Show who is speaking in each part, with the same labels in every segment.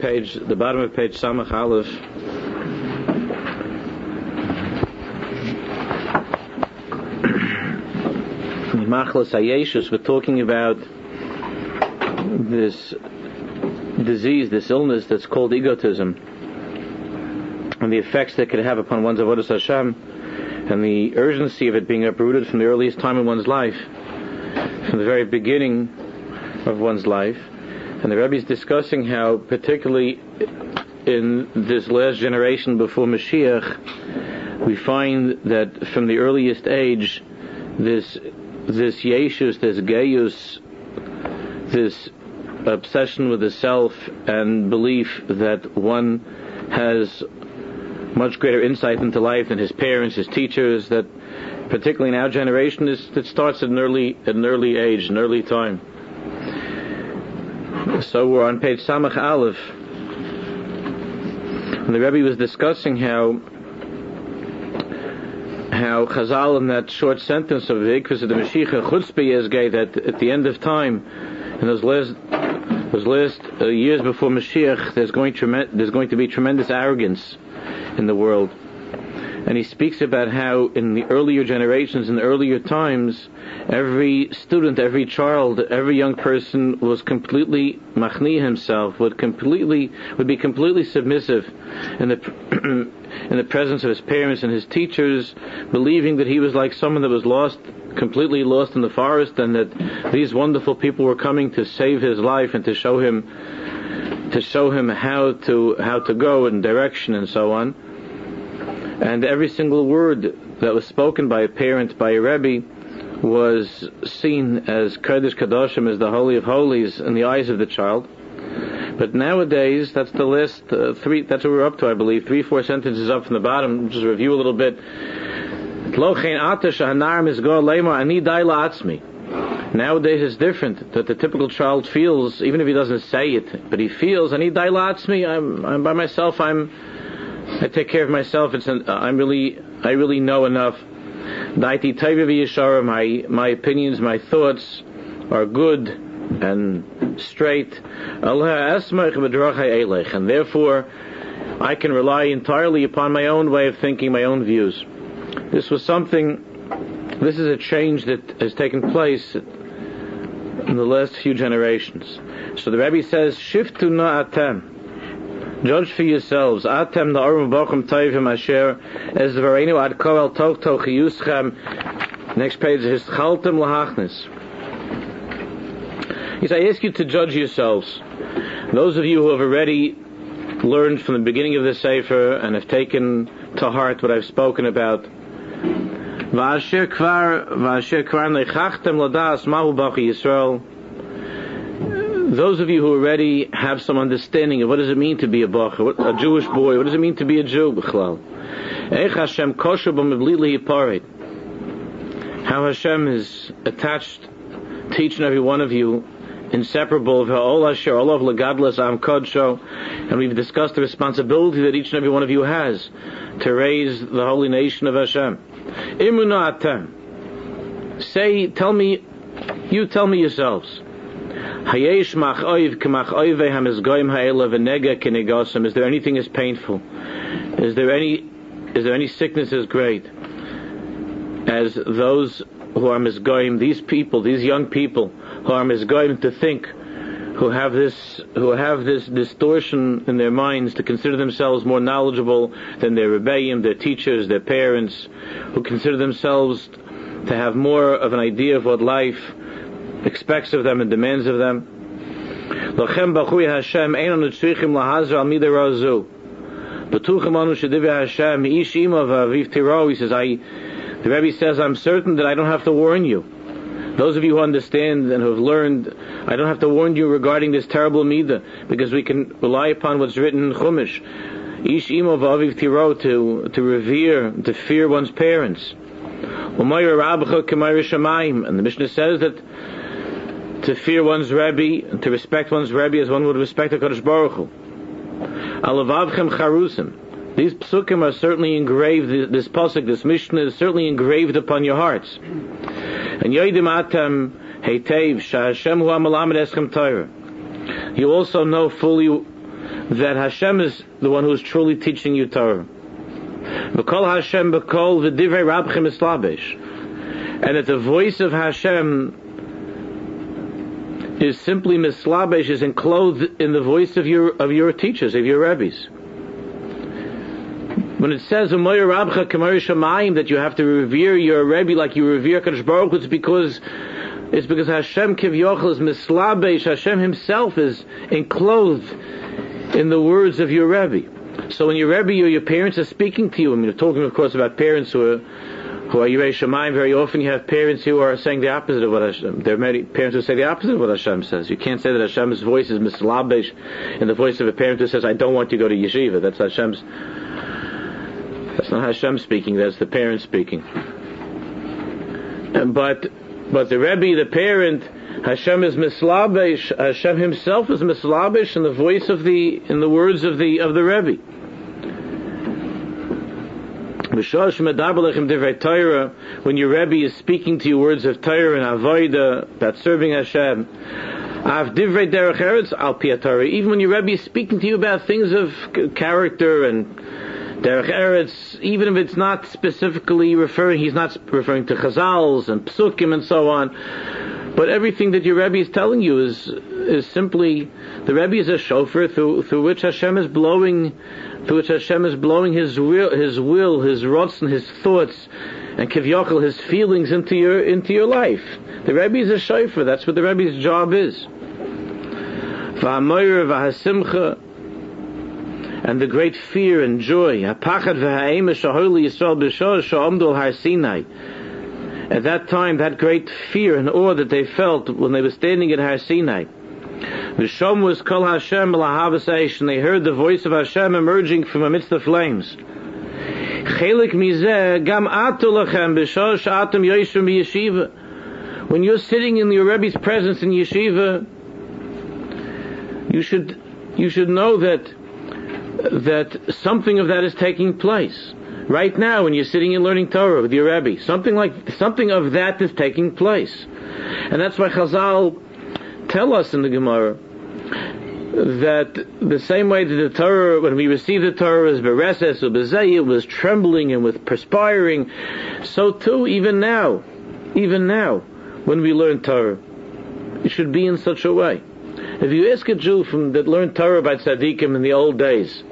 Speaker 1: page, the bottom of page Samach Aleph. Machlas Ayeshus, we're talking about this disease, this illness that's called egotism, and the effects that could have upon one's avodas Hashem, and the urgency of it being uprooted from the earliest time in one's life, from the very beginning of one's life. And the Rebbe is discussing how, particularly in this last generation before Mashiach, we find that from the earliest age, this this yeshus, this gaius, this obsession with the self and belief that one has much greater insight into life than his parents, his teachers, that particularly in our generation is that starts at an early at an early age, an early time. So we're on page Samach Aleph. And the Rebbe was discussing how how Chazal in that short sentence of Ikvus of the Mashiach Chutzpah Yezgei that at the end of time, in those last those last uh, years before Mashiach, there's going to there's going to be tremendous arrogance in the world. And he speaks about how in the earlier generations, in the earlier times, every student, every child, every young person was completely machni himself, would completely would be completely submissive in the in the presence of his parents and his teachers, believing that he was like someone that was lost, completely lost in the forest, and that these wonderful people were coming to save his life and to show him to show him how to how to go and direction and so on. And every single word that was spoken by a parent, by a rebbe, was seen as Kodesh Kadoshim, as the Holy of Holies in the eyes of the child. But nowadays, that's the list, uh, three, that's what we're up to, I believe, three, four sentences up from the bottom, just review a little bit. Nowadays it's different, that the typical child feels, even if he doesn't say it, but he feels, I need me. I'm, I'm by myself, I'm, I take care of myself, it's an, I'm really, I really know enough. My, my opinions, my thoughts are good and straight. And therefore, I can rely entirely upon my own way of thinking, my own views. This was something, this is a change that has taken place in the last few generations. So the Rebbe says, Shift to na'atem. Judge for yourselves. Atem the asher varenu ad koel toch Next page is chaltem lahachnis. I ask you to judge yourselves. Those of you who have already learned from the beginning of the Sefer and have taken to heart what I've spoken about. Kvar, kvar nechachtem ladas mahu bachi Yisrael. Those of you who already have some understanding of what does it mean to be a bacher, a Jewish boy, what does it mean to be a Jew, b'chlal. How Hashem is attached to each and every one of you inseparable of all Asher, all of Lagadlas Am Kodsho, and we've discussed the responsibility that each and every one of you has to raise the holy nation of Hashem. Say, tell me, you tell me yourselves. Hayesh mach oiv k'mach oive hamizgoim ha'ela v'nega k'negosim. Is there anything as painful? Is there any, is there any sickness as great as those who are misgoim, these people, these young people, who are going to think, who have this, who have this distortion in their minds to consider themselves more knowledgeable than their rebbeim, their teachers, their parents, who consider themselves to have more of an idea of what life expects of them and demands of them. He says, I, the Rebbe says, I'm certain that I don't have to warn you. Those of you who understand and who have learned, I don't have to warn you regarding this terrible midah, because we can rely upon what's written in Chumash. Ish imo v'aviv tiro, to, to revere, to fear one's parents. And the Mishnah says that to fear one's Rebbe, to respect one's Rebbe as one would respect a Kodesh Baruch Hu. Alavavchem charusim. These psukim are certainly engraved, this pasuk, this Mishnah is certainly engraved upon your hearts. And yoidim atem heitev shahashem hu amalamed eschem Torah. You also know fully that Hashem is the one who is truly teaching you Torah. V'kol Hashem b'kol v'divrei rabchim islabish. And that the voice of Hashem is simply mislabesh, is enclosed in the voice of your of your teachers, of your rabbis. When it says that you have to revere your Rebbe like you revere Kadosh Baruch it's because it's because Hashem Kivyochel is mislabesh. Hashem Himself is enclosed in the words of your Rebbe. So when your Rebbe or your parents are speaking to you, I mean, you're talking, of course, about parents who are who are Yirei Shemaim. Very often, you have parents who are saying the opposite of what Hashem. There are many parents who say the opposite of what Hashem says. You can't say that Hashem's voice is mislabesh in the voice of a parent who says, "I don't want you to go to yeshiva." That's Hashem's that's not Hashem speaking, that's the parent speaking. But, but the Rebbe, the parent, Hashem is mislabish, Hashem himself is mislabish in the voice of the, in the words of the, of the Rebbe. When your Rebbe is speaking to you words of Torah and Avoida, about serving Hashem, even when your Rebbe is speaking to you about things of character and Derech Eretz, even if it's not specifically referring, he's not referring to Chazals and Psukim and so on, but everything that your Rebbe is telling you is is simply the Rebbe is a shofar through through which Hashem is blowing, through which Hashem is blowing His will, His will, His rots and His thoughts, and kivyochel His feelings into your into your life. The Rebbe is a shofar. That's what the Rebbe's job is. V'hamoyer v'hasimcha and the great fear and joy. At that time, that great fear and awe that they felt when they were standing at Har Sinai. The Shom was Kol Hashem and they heard the voice of Hashem emerging from amidst the flames. When you're sitting in your Rebbe's presence in yeshiva, you should you should know that that something of that is taking place. Right now, when you're sitting and learning Torah with your Rebbe, something like something of that is taking place, and that's why Chazal tell us in the Gemara that the same way that the Torah, when we receive the Torah, is bereses bezayah, was trembling and with perspiring, so too, even now, even now, when we learn Torah, it should be in such a way. If you ask a Jew from that learned Torah by tzaddikim in the old days,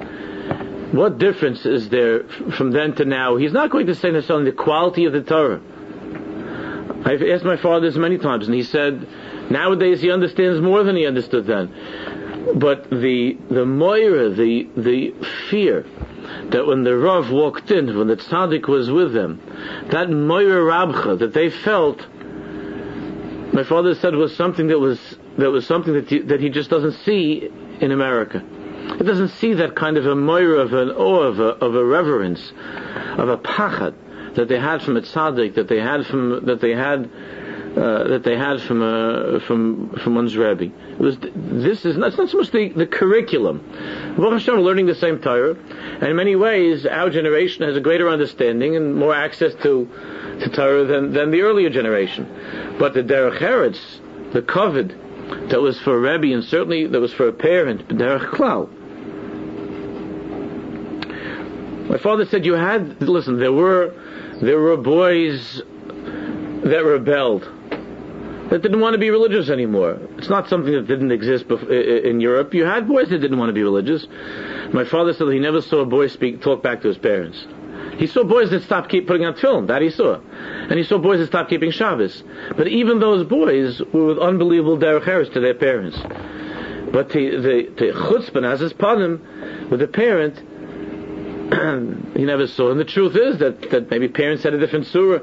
Speaker 1: what difference is there from then to now? He's not going to say necessarily the quality of the Torah. I've asked my father this many times, and he said nowadays he understands more than he understood then. But the the moira, the the fear that when the Rav walked in, when the tzaddik was with them, that moira rabcha that they felt, my father said was something that was that was something that he, that he just doesn't see in America. It doesn't see that kind of a moira of an awe, of a, of a reverence, of a pachad that they had from a tzaddik, that they had from that they had uh, that they had from uh, from from one's rebbe. Was this is not, it's not so much the, the curriculum. Baruch Hashem, learning the same Torah, and in many ways, our generation has a greater understanding and more access to to Torah than than the earlier generation. But the derech eretz, the kovid that was for a rebbe, and certainly that was for a parent, derech klal. My father said you had listen. There were there were boys that rebelled that didn't want to be religious anymore. It's not something that didn't exist in Europe. You had boys that didn't want to be religious. My father said he never saw a boy speak talk back to his parents. He saw boys that stopped keep putting on film. That he saw, and he saw boys that stopped keeping Shabbos. But even those boys were with unbelievable derech to their parents. But the the, the chutzpah as panim with the parent he never saw. And the truth is that, that maybe parents had a different surah.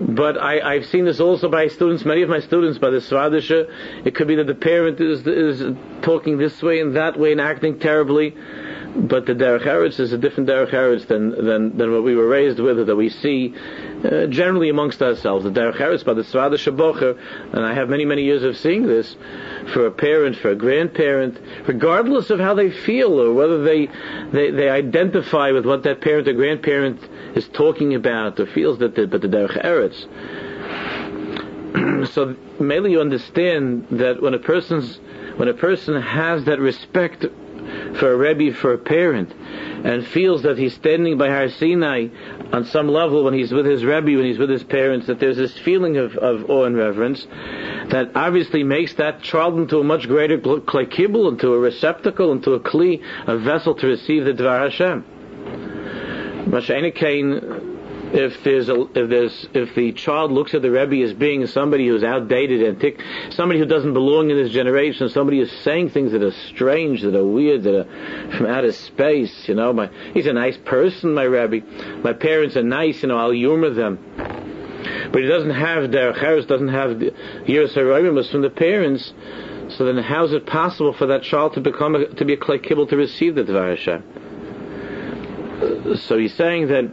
Speaker 1: But I, have seen this also by students, many of my students, by the Svadisha. It could be that the parent is, is talking this way and that way and acting terribly. But the Derech Eretz is a different Derech Eretz than, than, than what we were raised with, that we see uh, generally amongst ourselves. The Derech Eretz by the Svada Shabocher, and I have many, many years of seeing this, for a parent, for a grandparent, regardless of how they feel or whether they, they, they identify with what that parent or grandparent is talking about or feels that, the, but the Derech Eretz. so mainly you understand that when a person's when a person has that respect for a Rebbe, for a parent, and feels that he's standing by Har Sinai on some level when he's with his Rebbe, when he's with his parents, that there's this feeling of, of awe and reverence that obviously makes that child into a much greater klekibul, into a receptacle, into a kli, a vessel to receive the Dvar Hashem. If there's a, if there's if the child looks at the Rebbe as being somebody who's outdated and tick, somebody who doesn't belong in this generation, somebody who's saying things that are strange, that are weird, that are from outer space, you know, my he's a nice person, my Rebbe. My parents are nice, you know, I'll humor them. But he doesn't have their Harris doesn't have years from the parents. So then, how is it possible for that child to become a, to be a kli kibbul to receive the Dvar Hashem? So he's saying that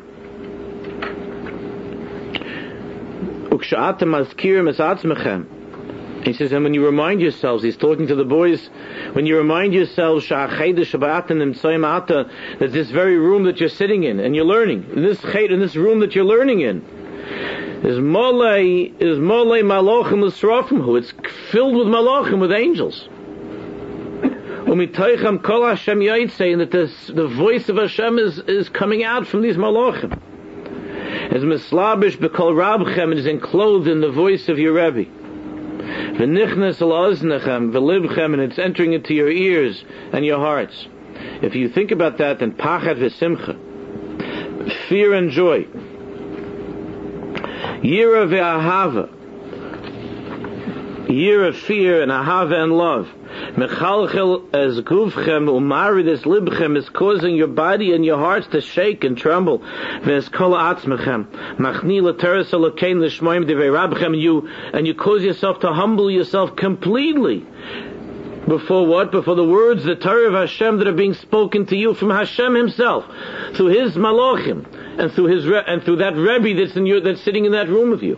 Speaker 1: he says, and when you remind yourselves, he's talking to the boys, when you remind yourselves that this very room that you're sitting in and you're learning, in this in this room that you're learning in, is molei is molei malachim l'srafim who it's filled with malachim with angels. Umitoichem kol Hashem saying that this, the voice of Hashem is, is coming out from these malachim. As mislabish bekol rabchem, it is enclosed in the voice of your Rebbe. V'nichnas al v'libchem, and it's entering into your ears and your hearts. If you think about that, then pachat v'simcha, fear and joy, yira ve'ahava, year of fear and ahava and love, Mechalchel as guvchem umaridis libchem is causing your body and your hearts to shake and tremble. Ves kol atzmechem machni lateres alokein l'shmoim devei rabchem you and you cause yourself to humble yourself completely. Before what? Before the words, the Torah of Hashem that are being spoken to you from Hashem Himself, through His malachim, and through His and through that Rebbe that's in your, that's sitting in that room with you.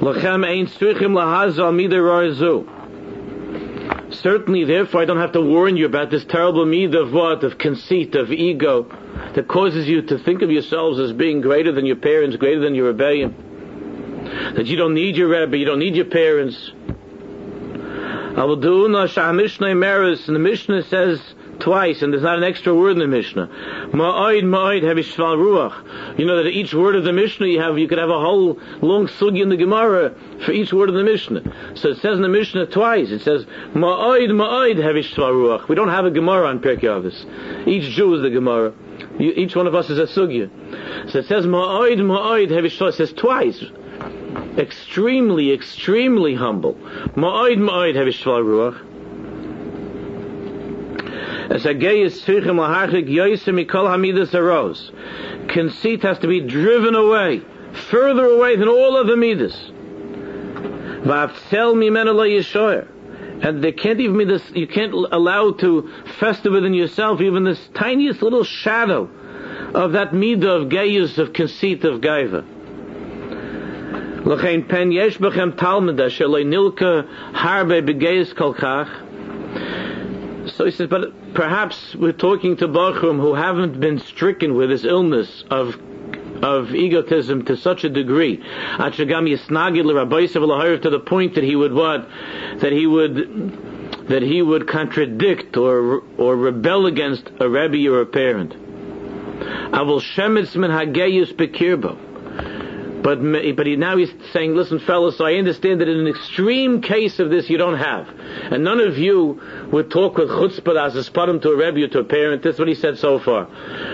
Speaker 1: Lachem ein strichim lahazal mider Certainly, therefore, I don't have to warn you about this terrible need of what? Of conceit, of ego, that causes you to think of yourselves as being greater than your parents, greater than your rebbeim. That you don't need your Rebbe, you don't need your parents. I and the Mishnah says, twice, and there's not an extra word in the Mishnah. Ma'oid, ma'oid, have ruach. You know that each word of the Mishnah you have, you could have a whole long sugi in the Gemara for each word of the Mishnah. So it says in the Mishnah twice. It says ma'oid, ma'oid, have ruach. We don't have a Gemara on Pirkei Avos. Each Jew is the Gemara. each one of us is a sugya. So it says ma'oid, ma'oid, have It says twice extremely, extremely humble. Ma'oid, ma'oid, have ruach. As a gay is tzrichim laharchik yoisim mikol hamidas arose. Conceit has to be driven away, further away than all other midas. V'avtzel mimenu yishoyer. And there can't even be this, you can't allow to fester within yourself even this tiniest little shadow of that midah of gayus, of conceit, of gaiva. L'chein pen yesh bechem talmud asher nilka harbe begayus kolkach so he says, but perhaps we're talking to Bachum who haven't been stricken with this illness of of egotism to such a degree, to the point that he would what, that he would that he would contradict or or rebel against a rebbe or a parent. Shemitz min hageyus bekirbo. But but he, now he's saying, listen, fellas, I understand that in an extreme case of this you don't have, and none of you would talk with chutzpah as a sputum to a rebbe to a parent. That's what he said so far.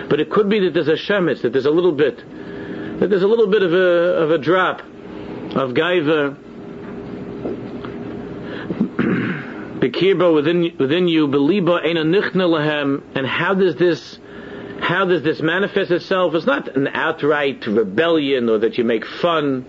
Speaker 1: But it could be that there's a shemitz, that there's a little bit, that there's a little bit of a of a drop of gaiva bekirba within within you, beliba ena nichna lahem, and how does this how does this manifest itself? It's not an outright rebbeim or that you make fun,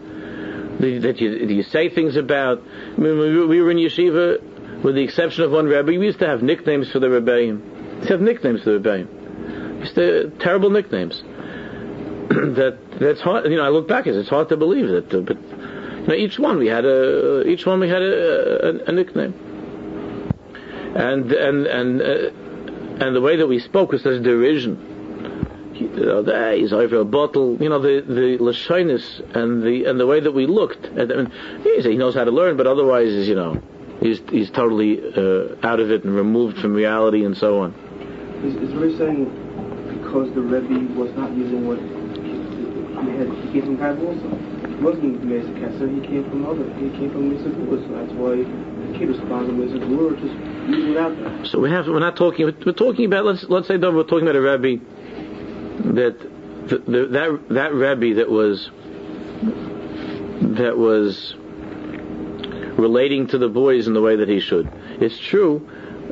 Speaker 1: that you, you say things about. I mean, we were in yeshiva, with the exception of one rabbi, we used to have nicknames for the rebbeim. We used to have nicknames for the rebellion. We used to terrible nicknames. that that's hard. You know, I look back, and it's hard to believe that. Uh, but you know, each one we had a each one we had a, a, a nickname, and and and uh, and the way that we spoke was such derision you know, he's over a bottle. You know, the the lashonis and the and the way that we looked. At, I mean, he knows how to learn, but otherwise, is you know, he's, he's totally uh, out of it and removed from reality and so on.
Speaker 2: Is, is Ray saying because the Rebbe was not using what he had, he came from also? He wasn't Mesa Kesser, he came from other, he came from Mesa Gula, so that's why the kid responded with Mesa Gula, just using it out there.
Speaker 1: So we have, we're not talking, we're talking about, let's, let's say, though, we're talking about a Rebbe that, the, that, that Rebbe that was, that was relating to the boys in the way that he should. It's true,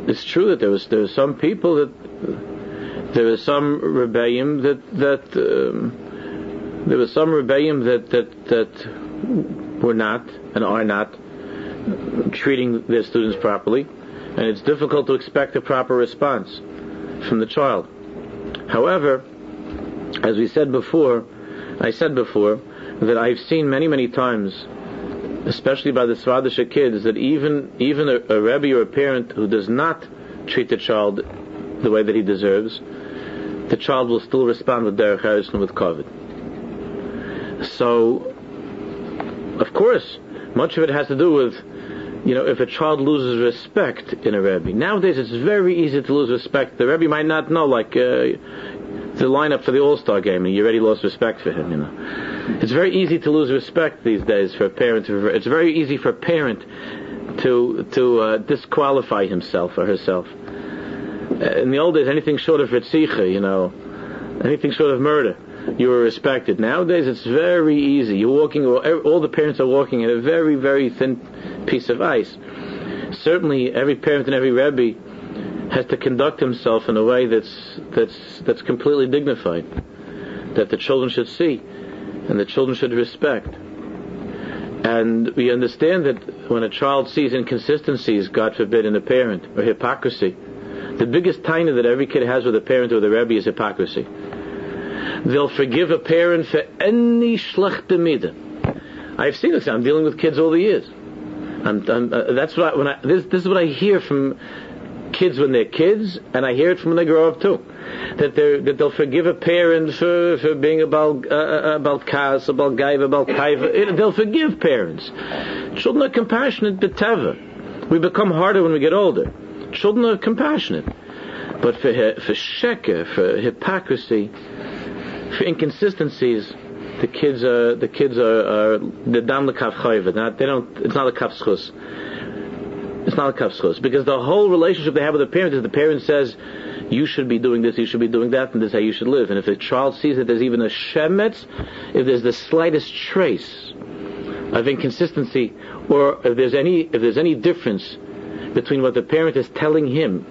Speaker 1: it's true that there was, there were some people that, there was some rebellion that that um, there was some rebbeim that that that were not and are not treating their students properly, and it's difficult to expect a proper response from the child. However, as we said before, I said before that I've seen many many times, especially by the Swadisha kids, that even even a, a rebbe or a parent who does not treat the child the way that he deserves, the child will still respond with derech and with kavod. So, of course, much of it has to do with, you know, if a child loses respect in a rebbe. Nowadays, it's very easy to lose respect. The rebbe might not know, like. Uh, the lineup for the All Star game, and you already lost respect for him. You know, it's very easy to lose respect these days for a parent. It's very easy for a parent to to uh, disqualify himself or herself. Uh, in the old days, anything short of ritzicha, you know, anything short of murder, you were respected. Nowadays, it's very easy. You're walking, all the parents are walking in a very, very thin piece of ice. Certainly, every parent and every rebbe has to conduct himself in a way that's that's that's completely dignified, that the children should see, and the children should respect. And we understand that when a child sees inconsistencies, God forbid, in a parent or hypocrisy, the biggest taina that every kid has with a parent or the rebbe is hypocrisy. They'll forgive a parent for any schlechte midah. I've seen this. I'm dealing with kids all the years. I'm, I'm, uh, that's what I, when I, this, this is what I hear from kids when they're kids, and I hear it from when they grow up too. That they that they'll forgive a parent for, for being about uh, uh about kas, about gaiva, about kaiva. They'll forgive parents. Children are compassionate, beteva. We become harder when we get older. Children are compassionate. But for, for sheker, for hypocrisy, for inconsistencies, the kids are, the kids are, are the dam the kaf Not, they don't, it's not a kaf schus. It's not a kaf schus. Because the whole relationship they have with the parent is the parent says, you should be doing this, you should be doing that, and this is how you should live. And if the child sees that there's even a shemetz, if there's the slightest trace of inconsistency, or if there's any, if there's any difference between what the parent is telling him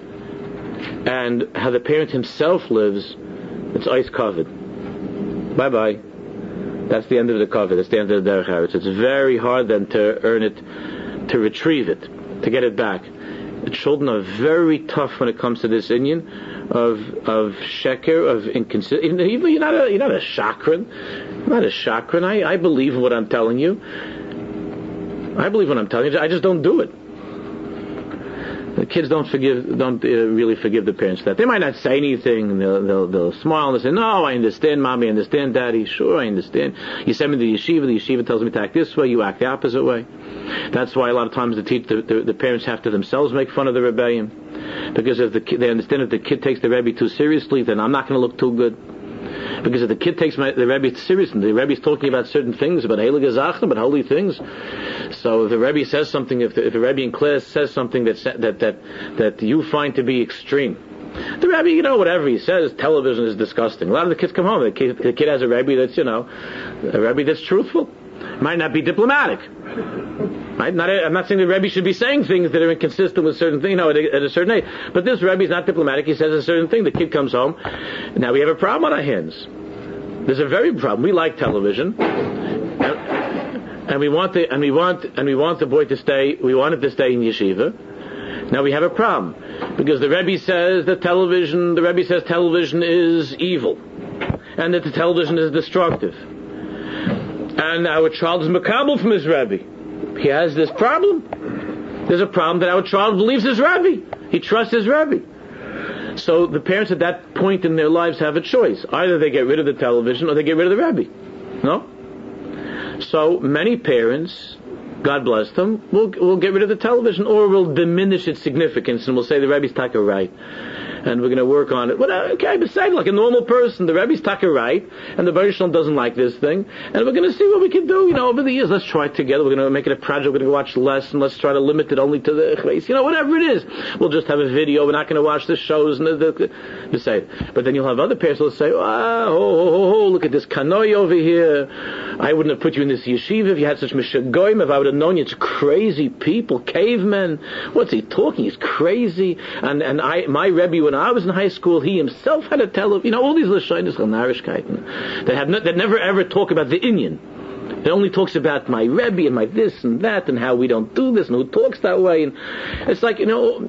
Speaker 1: and how the parent himself lives, it's ice covered. Bye bye. That's the end of the cover. That's the end of the derech It's very hard then to earn it, to retrieve it, to get it back. Children are very tough when it comes to this inyan of of sheker of inconsistency. You're not a you're not a chakran. Not a chakran. I, I believe in what I'm telling you. I believe what I'm telling you. I just don't do it. The kids don't forgive, don't uh, really forgive the parents that. They might not say anything. They'll, they'll, they'll smile and say, "No, I understand, mommy. I understand, daddy. Sure, I understand. You send me to the yeshiva. The yeshiva tells me to act this way. You act the opposite way. That's why a lot of times the, teach, the, the, the parents have to themselves make fun of the rebbeim, because if the they understand if the kid takes the rebbe too seriously, then I'm not going to look too good. Because if the kid takes my, the Rebbe seriously, the Rebbe is talking about certain things, about Heilige about holy things. So if the Rebbe says something, if the, if the Rebbe in class says something that, that, that, that you find to be extreme, the Rebbe, you know, whatever he says, television is disgusting. A lot of the kids come home, the kid, the kid has a Rebbe that's, you know, a Rebbe that's truthful. Might not be diplomatic. Right? Not, I'm not saying the Rebbe should be saying things that are inconsistent with certain things, you know, at a, at a certain age. But this Rebbe is not diplomatic. He says a certain thing. The kid comes home. Now we have a problem on our hands. There's a very problem. We like television, and, and we want the and we want and we want the boy to stay. We want him to stay in yeshiva. Now we have a problem because the Rebbe says that television. The Rebbe says television is evil, and that the television is destructive. And our child is makabel from his Rebbe he has this problem. There's a problem that our child believes his rabbi. He trusts his rabbi. So the parents at that point in their lives have a choice. Either they get rid of the television or they get rid of the rabbi. No? So many parents God bless them, we'll, we'll get rid of the television or we'll diminish its significance and we'll say the Rebbe's taka right and we're going to work on it. But uh, okay, besides, like a normal person, the Rebbe's taka right, and the Baruch doesn't like this thing, and we're going to see what we can do. You know, over the years, let's try it together. We're going to make it a project. We're going to watch less, and let's try to limit it only to the chveis. You know, whatever it is, we'll just have a video. We're not going to watch the shows and the, the, the say. But then you'll have other parents who'll say, oh, oh, oh, oh, look at this kanoi over here. I wouldn't have put you in this yeshiva if you had such mishagoyim. If I would have known you, it's crazy people, cavemen. What's he talking? He's crazy. And and I, my Rebbe when I was in high school, he himself had a tele, you know, all these Lashonis Chanarishkeiten. They have that never ever talk about the inyan. It only talks about my Rebbe and my this and that and how we don't do this and who talks that way. And it's like, you know,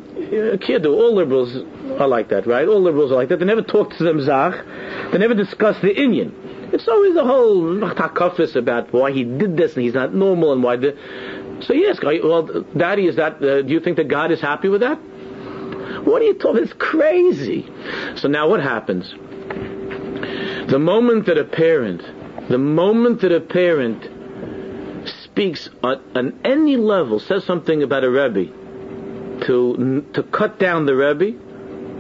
Speaker 1: kid, all liberals are like that, right? All liberals are like that. They never talk to them Zach. They never discuss the inyan. It's always a whole takafis about why he did this and he's not normal and why the. So yes, well, Daddy, is that? Uh, do you think that God is happy with that? What are you talking? It's crazy. So now what happens? The moment that a parent, the moment that a parent speaks on, on any level, says something about a Rebbe, to to cut down the Rebbe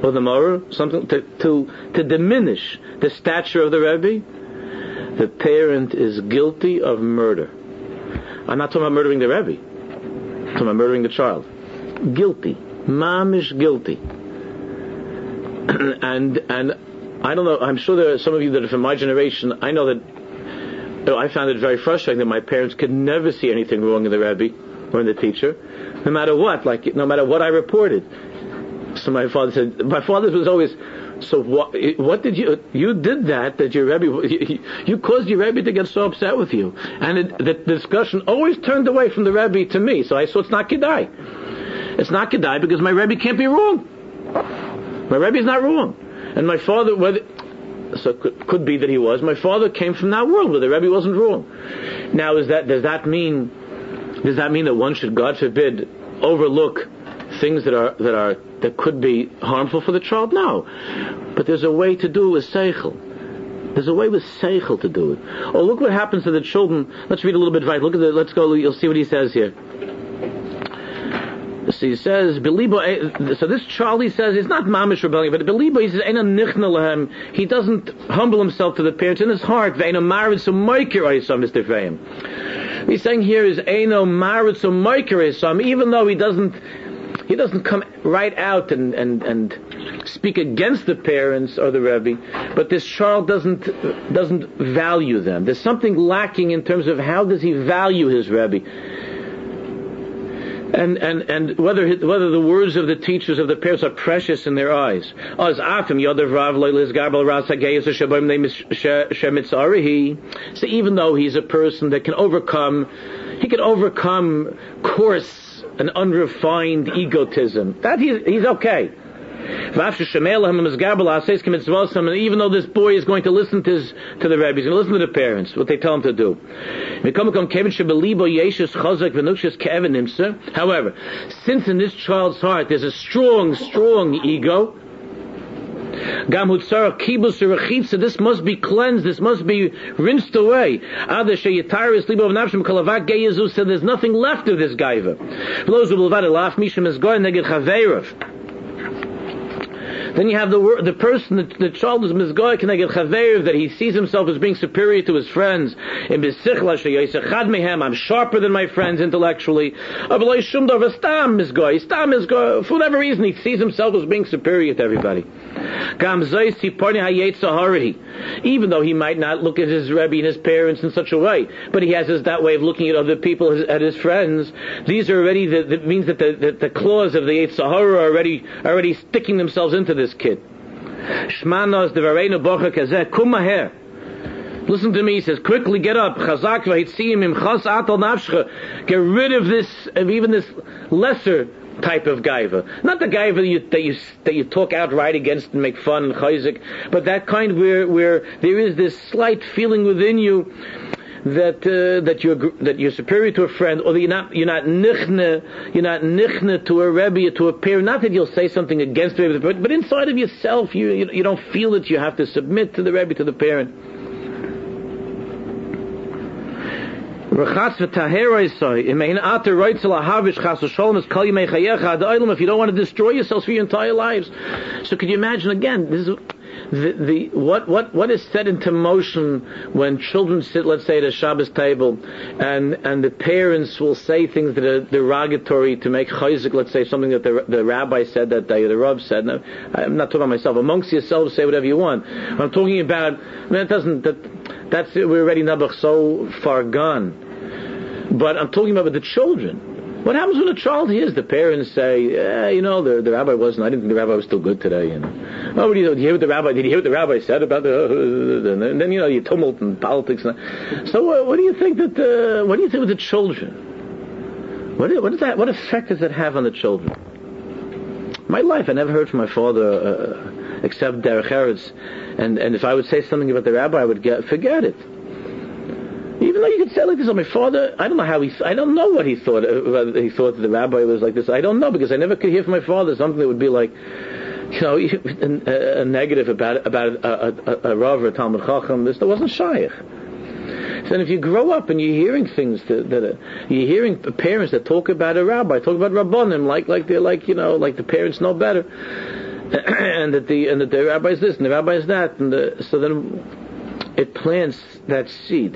Speaker 1: or the Morah, something to, to to diminish the stature of the Rebbe, the parent is guilty of murder. I'm not talking about murdering the Rebbe. I'm talking about murdering the child. Guilty. Mamish guilty. and and I don't know. I'm sure there are some of you that are from my generation. I know that I found it very frustrating that my parents could never see anything wrong in the Rebbe or in the teacher, no matter what. Like no matter what I reported. So my father said. My father was always. So what? What did you? You did that. That your Rebbe. You, you caused your Rebbe to get so upset with you, and it, the discussion always turned away from the Rebbe to me. So I saw it's not kedai. It's not Kedai because my Rebbe can't be wrong. My Rebbe is not wrong. And my father, whether, so could, could be that he was, my father came from that world where the Rebbe wasn't wrong. Now is that, does that mean, does that mean that one should, God forbid, overlook things that are, that are, that could be harmful for the child? No. But there's a way to do it with Seichel. There's a way with Seichel to do it. Oh, look what happens to the children. Let's read a little bit right. Look at the, let's go, you'll see what he says here. So he says, eh, so this Charlie says, it's not mamish rebellion, but Belibo, he says, nichna he doesn't humble himself to the parents in his heart, Ve'ena marid so moikir Isam, Mr. Fahim. He's saying here is Eino marid so moikir Isam, even though he doesn't, he doesn't come right out and, and, and speak against the parents or the Rebbe, but this child doesn't, doesn't value them. There's something lacking in terms of how does he value his Rebbe and and and whether whether the words of the teachers of the parents are precious in their eyes. So even though he's a person that can overcome, he can overcome coarse and unrefined egotism. That he's he's okay. Even though this boy is going to listen to, his, to the Rebbe, he's going to listen to the parents, what they tell him to do. However, since in this child's heart there's a strong, strong ego, this must be cleansed, this must be rinsed away. So there's nothing left of this gaiva. Then you have the the person, the, the child is mizgoy keneged chaveir that he sees himself as being superior to his friends. In mehem, I'm sharper than my friends intellectually. For whatever reason, he sees himself as being superior to everybody. Even though he might not look at his Rebbe and his parents in such a way, but he has his, that way of looking at other people, his, at his friends. These are already, the, that means that the, the, claws of the Yetzer Hara are already, already sticking themselves into this kid. Shmanos de Varena Bocha Kazeh. Listen to me, he says, quickly get up. Chazak im chas atal nafshcha. Get rid of this, of even this lesser type of gaiva. Not the gaiva that you, that you, that you talk outright against and make fun and chayzik, but that kind where, where there is this slight feeling within you that uh, that you're that you're superior to a friend, or that you're not you're not nichne, you're not nichne to a rebbe to a parent. Not that you'll say something against the rebbe, but, but inside of yourself, you, you you don't feel that you have to submit to the rebbe to the parent. If you don't want to destroy yourselves for your entire lives. So could you imagine again, this is the, the what what what is set into motion when children sit, let's say, at a Shabbos table, and and the parents will say things that are derogatory to make chayzik, let's say something that the the rabbi said that day, the rav said. Now, I'm not talking about myself. Amongst yourselves, say whatever you want. I'm talking about. I mean, it doesn't that that's we're already nabach so far gone. But I'm talking about the children. What happens when a child hears the parents say, eh, you know, the, the rabbi wasn't, I didn't think the rabbi was still good today, you know. Oh, did you, hear what the rabbi, did you hear what the rabbi said about the, and then, you know, you tumult and politics. And, so uh, what do you think that, uh, what do you think with the children? What, what does that, what effect does that have on the children? My life, I never heard from my father, uh, except Derech Eretz, and, and if I would say something about the rabbi, I would get, forget it. Even though you could say like this, my father, I don't know how he, I don't know what he thought. Uh, he thought that the rabbi was like this. I don't know because I never could hear from my father something that would be like, you know, a, a negative about about a, a, a, rav or a talmud chacham. This that wasn't shaykh. So then if you grow up and you're hearing things that, that are, you're hearing parents that talk about a rabbi, talk about rabbanim, like like they're like you know like the parents know better, and that the and that the rabbi is this and the rabbi is that, and the, so then it plants that seed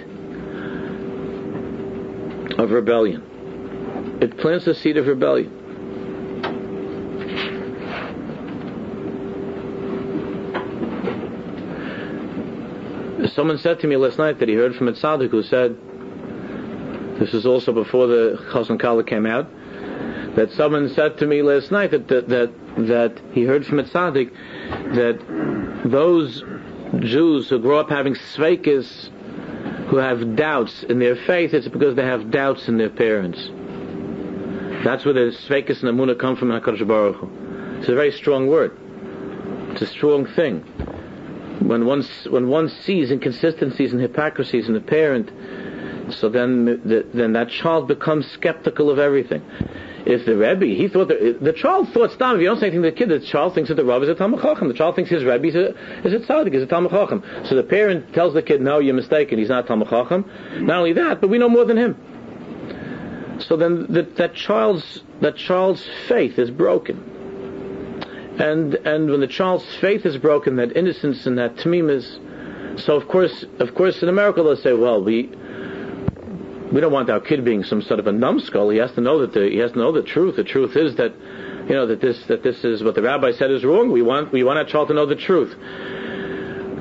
Speaker 1: of rebellion. It plants the seed of rebellion. Someone said to me last night that he heard from a tzaddik who said, this is also before the Chazon Kala came out, that someone said to me last night that, that, that, that he heard from a tzaddik that those Jews who grow up having sveikis who have doubts in their faith, it's because they have doubts in their parents. That's where the Sveikas and Amunah come from HaKadosh Baruch Hu. It's a very strong word. It's a strong thing. When one, when one sees inconsistencies and hypocrisies in the parent, so then, the, then that child becomes skeptical of everything if the Rebbe, he thought the child thought, stop, if you don't say anything to the kid, the child thinks that the Rebbe is a Talmud. The child thinks his Rebbe is a, is a tzaddik, is a Talmud. So the parent tells the kid, no, you're mistaken, he's not Talmud. Not only that, but we know more than him. So then the, that child's, that child's faith is broken. And, and when the child's faith is broken, that innocence and that tamim is, so of course, of course in America they'll say, well, we, we don't want our kid being some sort of a numbskull. He has to know that the, he has to know the truth. The truth is that, you know, that this that this is what the rabbi said is wrong. We want we want our child to know the truth.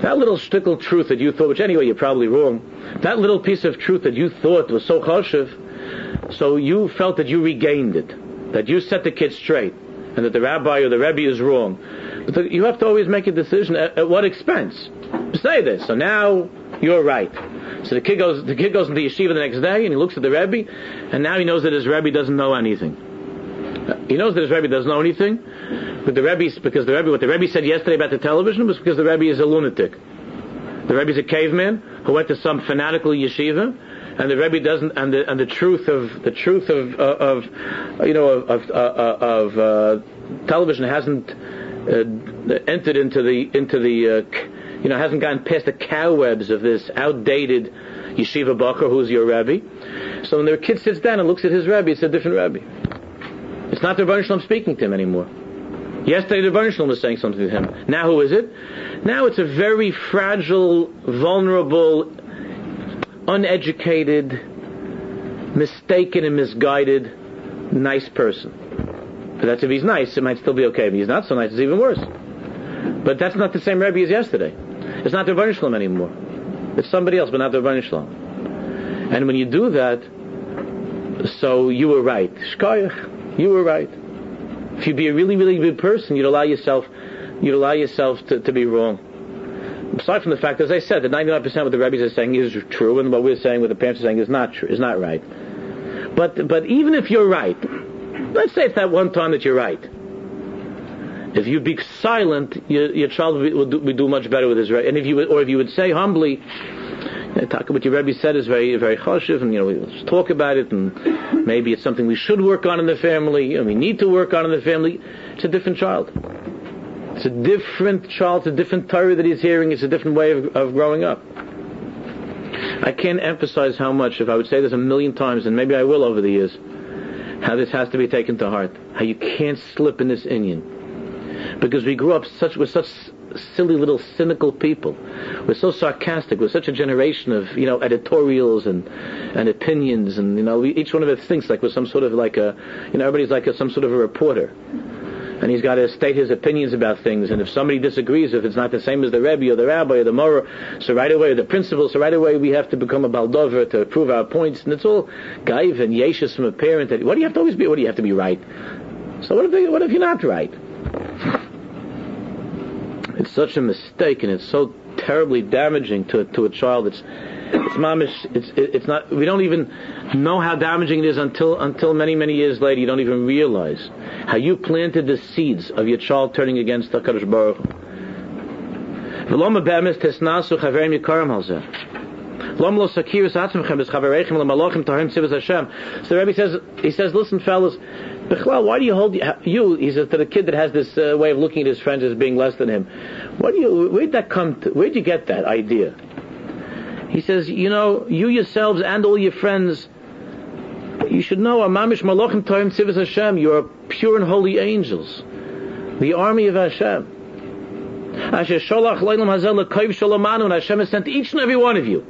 Speaker 1: That little shtickle truth that you thought, which anyway you're probably wrong, that little piece of truth that you thought was so choshev, so you felt that you regained it, that you set the kid straight, and that the rabbi or the rebbe is wrong. But you have to always make a decision at, at what expense. Say this. So now you're right. So the kid goes, the kid goes into yeshiva the next day and he looks at the Rebbe, and now he knows that his Rebbe doesn't know anything. He knows that his Rebbe doesn't know anything, but the Rebbe, because the Rebbe, what the Rebbe said yesterday about the television was because the Rebbe is a lunatic. The Rebbe is a caveman who went to some fanatical yeshiva, and the Rebbe doesn't, and the and the truth of the truth of uh, of you know of of, uh, of uh, television hasn't uh, entered into the into the uh, you know, hasn't gotten past the cobwebs of this outdated yeshiva bacher who's your rabbi. So when the kid sits down and looks at his rabbi, it's a different rabbi. It's not the Rebbe Shalom speaking to him anymore. Yesterday the Rebbe Shalom was saying something to him. Now who is it? Now it's a very fragile, vulnerable, uneducated, mistaken and misguided, nice person. But that's if he's nice, it might still be okay. If he's not so nice, it's even worse. But that's not the same Rebbe as yesterday. It's not the Rebbeinu Shalom anymore. It's somebody else, but not the Rebbeinu Shalom. And when you do that, so you were right. Shkoyach, you were right. If you'd be a really, really good person, you'd allow yourself, you'd allow yourself to, to be wrong. Aside from the fact, as I said, that 99% of what the rabbis are saying is true, and what we're saying, what the parents are saying is not true, is not right. But, but even if you're right, let's say it's that one time that you're right. If you be silent, your, your child will, do, will, do, much better with his right. And if you would, or if you would say humbly, talk what your Rebbe said is very very choshev, and you know let's talk about it, and maybe it's something we should work on in the family, and we need to work on in the family. It's a different child. It's a different child. It's a different Torah that he's hearing. It's a different way of, of growing up. I can't emphasize how much, if I would say this a million times, and maybe I will over the years, how this has to be taken to heart. How you can't slip in this inyan. Because we grew up such with such silly little cynical people. We're so sarcastic. We're such a generation of you know editorials and and opinions, and you know we, each one of us thinks like we're some sort of like a you know everybody's like a, some sort of a reporter and he's got to state his opinions about things. And if somebody disagrees, if it's not the same as the Rebbe or the Rabbi or the Morah, so right away, the principal, so right away we have to become a Baldover to prove our points. And it's all gaiv and yeshus from a parent. That, what do you have to always be? What do you have to be right? So what if, they, what if you're not right? It's such a mistake, and it's so terribly damaging to to a child. It's it's mamish. It's it's not. We don't even know how damaging it is until until many many years later. You don't even realize how you planted the seeds of your child turning against the Kadosh Baruch. So the Rebbe says, he says, listen fellas, Why do you hold you? He says to the kid that has this uh, way of looking at his friends as being less than him. What do you? Where'd that come? To, where'd you get that idea? He says, you know, you yourselves and all your friends, you should know, Amamish Malachim Toim Tzivas Hashem, you are pure and holy angels, the army of Hashem. Hashem has sent each and every one of you.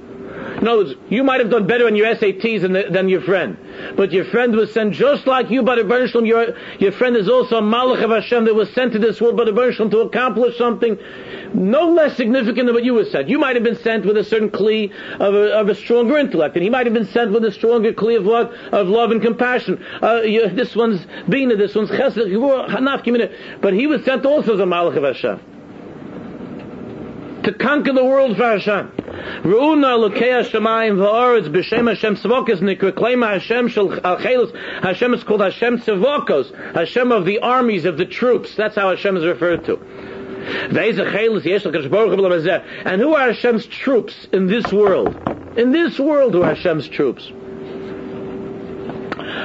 Speaker 1: Words, you might have done better on your SATs than, the, than your friend. But your friend was sent just like you by the Bernstein. Your, your friend is also a Malach of Hashem that was sent to this world by the Bernstein to accomplish something no less significant than what you were sent. You might have been sent with a certain kli of a, of a stronger intellect, and he might have been sent with a stronger kli of? Of love and compassion. Uh, you, this one's bina, this one's chesed, but he was sent also as a malach of Hashem. To conquer the world for Hashem. Ru'una lokei Hashemayim va'aretz b'shem Hashem tzvokos nikra claim Hashem shel chelos. Hashem is called Hashem tzvokos, Hashem of the armies, of the troops. That's how Hashem is referred to. And who are Hashem's troops in this world? In this world, who are Hashem's troops?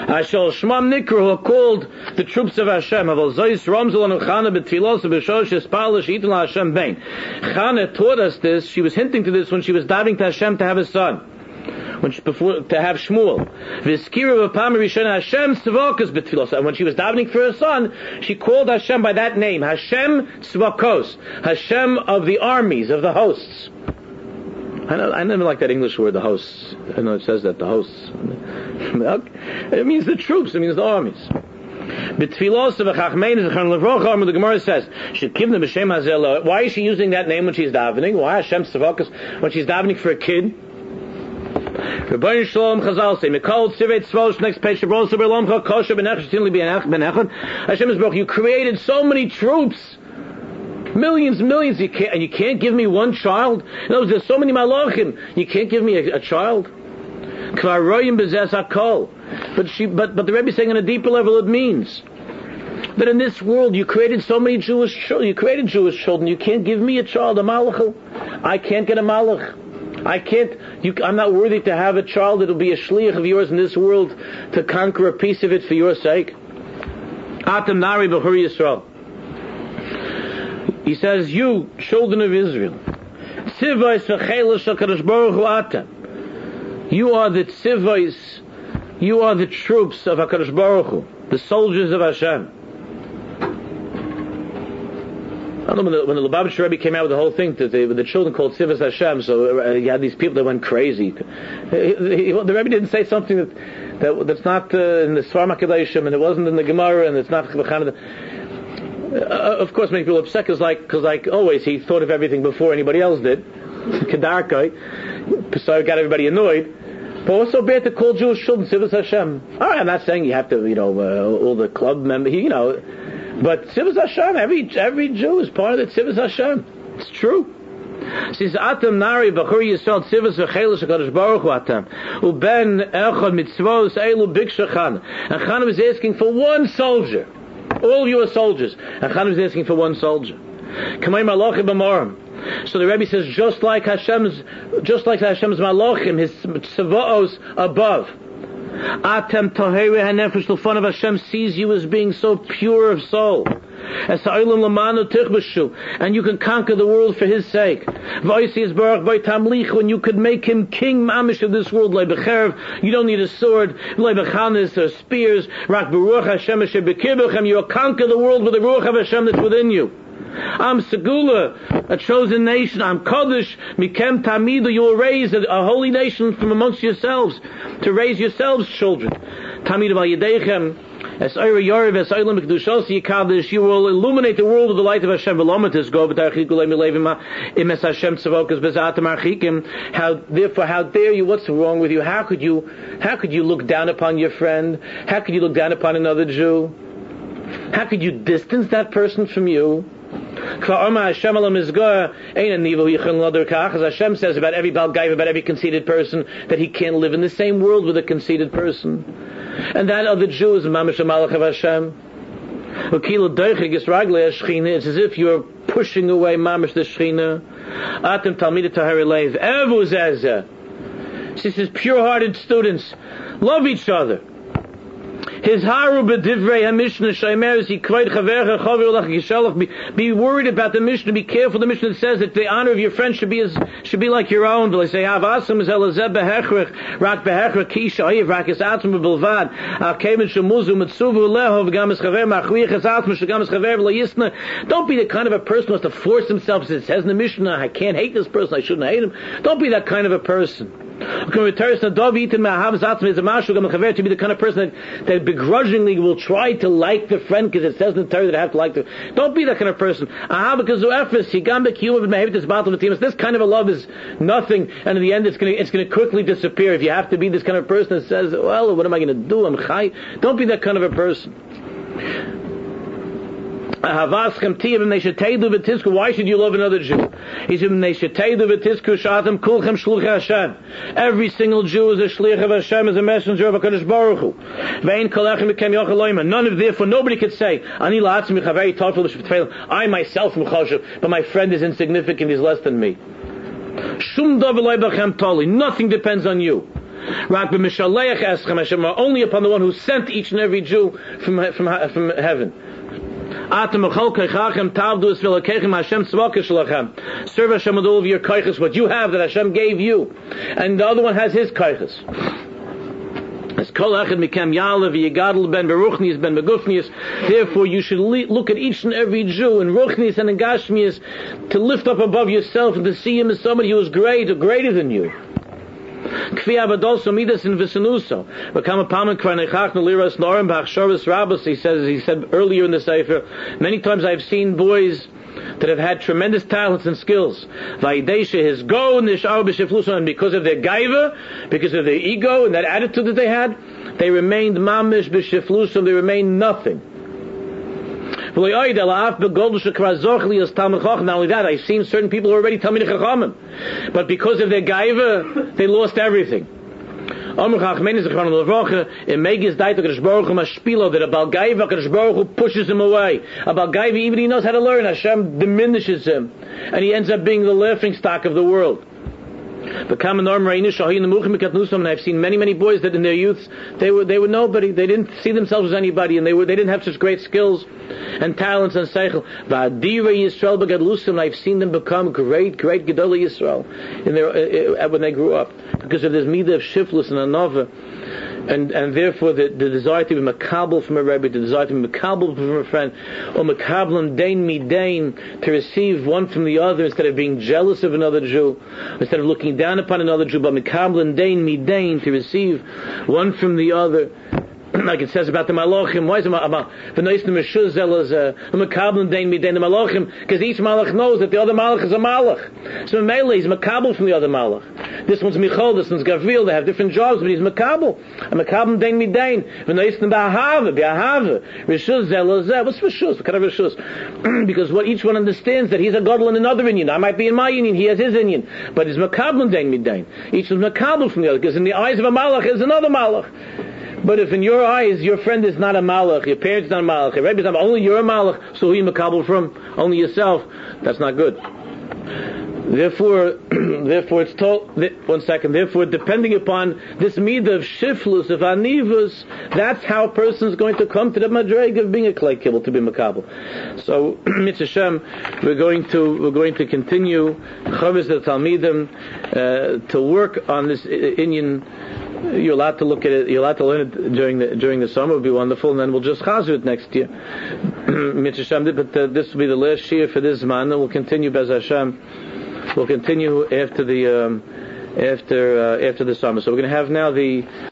Speaker 1: Ashal Shmam Nikra, who called the troops of Hashem. Aval Zois Ramzal and Chana betfilos b'shosh espalish itin Hashem bein. Chana taught us this. She was hinting to this when she was diving to Hashem to have a son when she, before to have Shmuel. V'skira v'pam Hashem tzvakas b'tfilos. And when she was davening for her son, she called Hashem by that name, Hashem tzvakos, Hashem of the armies, of the hosts. I, know, I never like that English word, the hosts. I know it says that, the hosts. It means the troops, it means the armies. The Gemara says, Why is she using that name when she's davening? Why Hashem Tzavakas when she's davening for a kid? Hashem is broke. You created so many troops. Millions, millions, you can't, and you can't give me one child? In other words, there's so many malachim. You can't give me a, a child? But she, but, but the Rebbe saying on a deeper level it means that in this world you created so many Jewish children, you created Jewish children, you can't give me a child, a malach. I can't get a malach. I can't, you, I'm not worthy to have a child that'll be a shliach of yours in this world to conquer a piece of it for your sake. Atam Nari B'chur Yisrael. He says, you, children of Israel, you are the tzivais, you are the troops of HaKadosh Baruch Hu, the soldiers of Hashem. I don't know when the, the Lubavitcher Rebbe came out with the whole thing, that the, children called Sivas Hashem, so uh, you had these people that went crazy. He, he, the Rebbe didn't say something that, that that's not uh, in the Svarma and it wasn't in the Gemara, and it's not the uh, of course, many people upset because, like, because like always, he thought of everything before anybody else did. Kedarkai, so got everybody annoyed. But also so bad to call Jewish children Sivas Hashem? All right, I'm not saying you have to, you know, uh, all the club members, you know, but Tzivas Hashem, every every Jew is part of the Tzivas Hashem. It's true. Since Atam Nari Bachur Yisrael Tzivas V'Chelis HaKadosh Baruch Hu Atam Uben Echad Mitzvos Eilu Biksha Chan and Chan was asking for one soldier all of you are soldiers and Chan was asking for one soldier Kamay Malachim B'Morim so the Rebbe says just like Hashem's just like Hashem's Malachim his Tzavaos above Atem Tahiri Hanefesh, fun of Hashem sees you as being so pure of soul. And you can conquer the world for his sake. When you could make him king mamish of this world, you don't need a sword, or spears. You will conquer the world with the Ruach of Hashem that's within you. I'm Segula, a chosen nation. I'm Kodesh, Mikem Tamidu. You will raise a, a, holy nation from amongst yourselves, to raise yourselves children. Tamidu Vayedechem. As Eire Yorev, as Eilam Kedushos Yikadosh, you will illuminate the world with the light of Hashem. Velometis go, but Archikulei Milevima, Imes Hashem Tzavokas Bezatam Archikim. How, therefore, how dare you, what's wrong with you? How could you, how could you look down upon your friend? How could you look down upon another Jew? How could you distance that person from you? As Hashem says about every Balgaiv, about every conceited person, that he can't live in the same world with a conceited person. And that other Jew is Mamash Malach of Hashem. It's as if you're pushing away Mamash the Shechina. She says, pure-hearted students, love each other. His haru b'divrei ha-mishnah shaymer is yikvayt chavercha chaver ulach gishalach. Be worried about the Mishnah. Be careful. The Mishnah says that the honor of your friend should be as, should be like your own. They say avasam is elazeb behechrich rak behechrich kisha oyev rak es atzm b'bilvad. Akemen shemuzu mitzuvu leho v'gam es chaver machriach es atzm shagam chaver v'layisna. Don't be the kind of a person who has to force himself. It says in the Mishnah, I can't hate this person. I shouldn't hate him. Don't be that kind of a person to be the kind of person that, that begrudgingly will try to like the friend because it says in the Torah that I have to like them. Don't be that kind of person. This kind of a love is nothing, and in the end it's going to it's going to quickly disappear. If you have to be this kind of person that says, "Well, what am I going to do? I'm chai." Don't be that kind of a person. Why should you love another Jew? He said, Every single Jew is a shlich of Hashem, is a messenger of HaKadosh Baruch Hu. None of therefore, nobody could say, I myself am choshev, but my friend is insignificant, he's less than me. Nothing depends on you. Only upon the one who sent each and every Jew from, from, from heaven. Atem achol keichachem tavdu es v'lakechem Hashem tzvaka shalachem. Serve Hashem with all of your keiches, what you have that Hashem gave you. And the other one has his keiches. Therefore, you should look at each and every Jew in ruchnius and in gashmius to lift up above yourself and to see him as somebody who is great or greater than you. Kfi abadolso midas in visanuso. Vakama pamen kvarnechach neliras norim b'achshavas rabbis. He says, he said earlier in the sefer, many times I've seen boys that have had tremendous talents and skills. Vaidesha his go and and because of their gaiva, because of their ego and that attitude that they had, they remained mamish b'sheflusam, they remained nothing. Not only that, I've seen certain people already tell me Chachamim. But because of their gaiva, they lost everything. Omer Chachmein is a chronon levrocha, in Megis Daito Kadosh Baruch Hu Mashpilo, that a Balgaiva Kadosh Baruch Hu pushes him away. A Balgaiva, even he knows how to learn, Hashem diminishes him. And he ends up being the laughing stock of the world. And I've seen many, many boys that in their youth they were they were nobody. They didn't see themselves as anybody, and they were they didn't have such great skills and talents and seichel. Yisrael I've seen them become great, great Gedolei Yisrael in their uh, uh, when they grew up because of this midah of shiflus and another and and therefore the, the desire to be makabel from a rebbe, the desire to be makabel from a friend, or makabel dain midain to receive one from the other instead of being jealous of another Jew, instead of looking down upon another Jew, but makabel dain midain to receive one from the other like it says about the Malachim. Why is it about the Noisnim Meshuz Zelas a Makabel Dain Midain the Malachim? Because each Malach knows that the other Malach is a Malach. So Mele he's Makabel from the other Malach. This one's Michal, this one's Gavril. They have different jobs, but he's Makabel. A Makabel Dain Midain. The Noisnim Ba'ahava, Ba'ahava. Reshuz Zelas What's Reshuz? What kind of Reshuz? because what each one understands that he's a Godel in another union. I might be in my union, he has his union. But he's Makabel Dain Midain. Each one's Makabel from the other. Because in the eyes of a Malach is another Malach. But if in your eyes your friend is not a malach, your parents not a malach, your Rebbe is not only you're a malach, so who you makabel from? Only yourself. That's not good. Therefore, therefore it's told. One second. Therefore, depending upon this midah of shiflus of anivus, that's how a person is going to come to the madreg of being a kli kibbul to be makabel. So, mitzvah we're going to we're going to continue chavis the talmidim uh, to work on this inyan. You're allowed to look at it. You're allowed to learn it during the during the summer. It would be wonderful, and then we'll just chazer it next year. but uh, this will be the last year for this man, and we'll continue Bez Hashem. We'll continue after the um, after uh, after the summer. So we're going to have now the